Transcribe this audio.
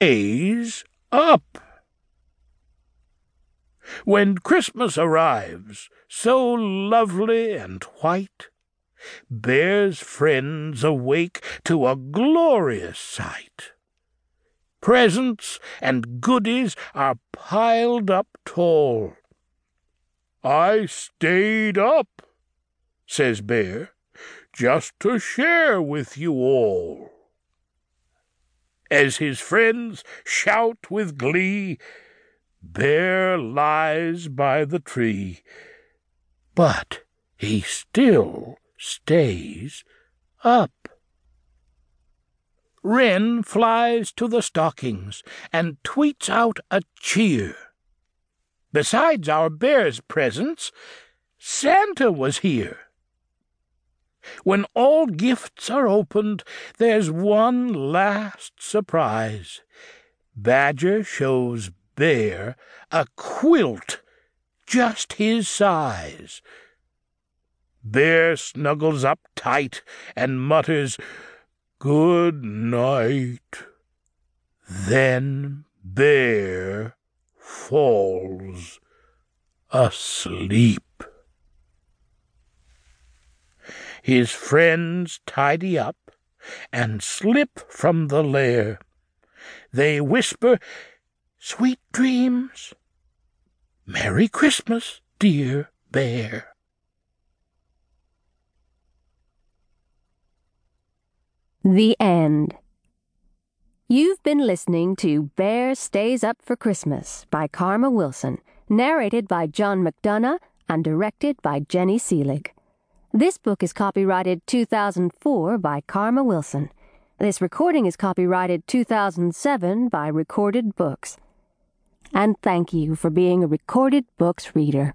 stays up. When Christmas arrives, so lovely and white, Bear's friends awake to a glorious sight. Presents and goodies are piled up tall. I stayed up, says Bear, just to share with you all. As his friends shout with glee, Bear lies by the tree, but he still stays up. Wren flies to the stockings and tweets out a cheer. Besides our bear's presents, Santa was here. When all gifts are opened, there's one last surprise. Badger shows Bear a quilt just his size. Bear snuggles up tight and mutters, Good night. Then Bear falls asleep. His friends tidy up and slip from the lair. They whisper, Sweet dreams. Merry Christmas, dear bear. The End. You've been listening to Bear Stays Up for Christmas by Karma Wilson, narrated by John McDonough and directed by Jenny Seelig. This book is copyrighted 2004 by Karma Wilson. This recording is copyrighted 2007 by Recorded Books. And thank you for being a Recorded Books reader.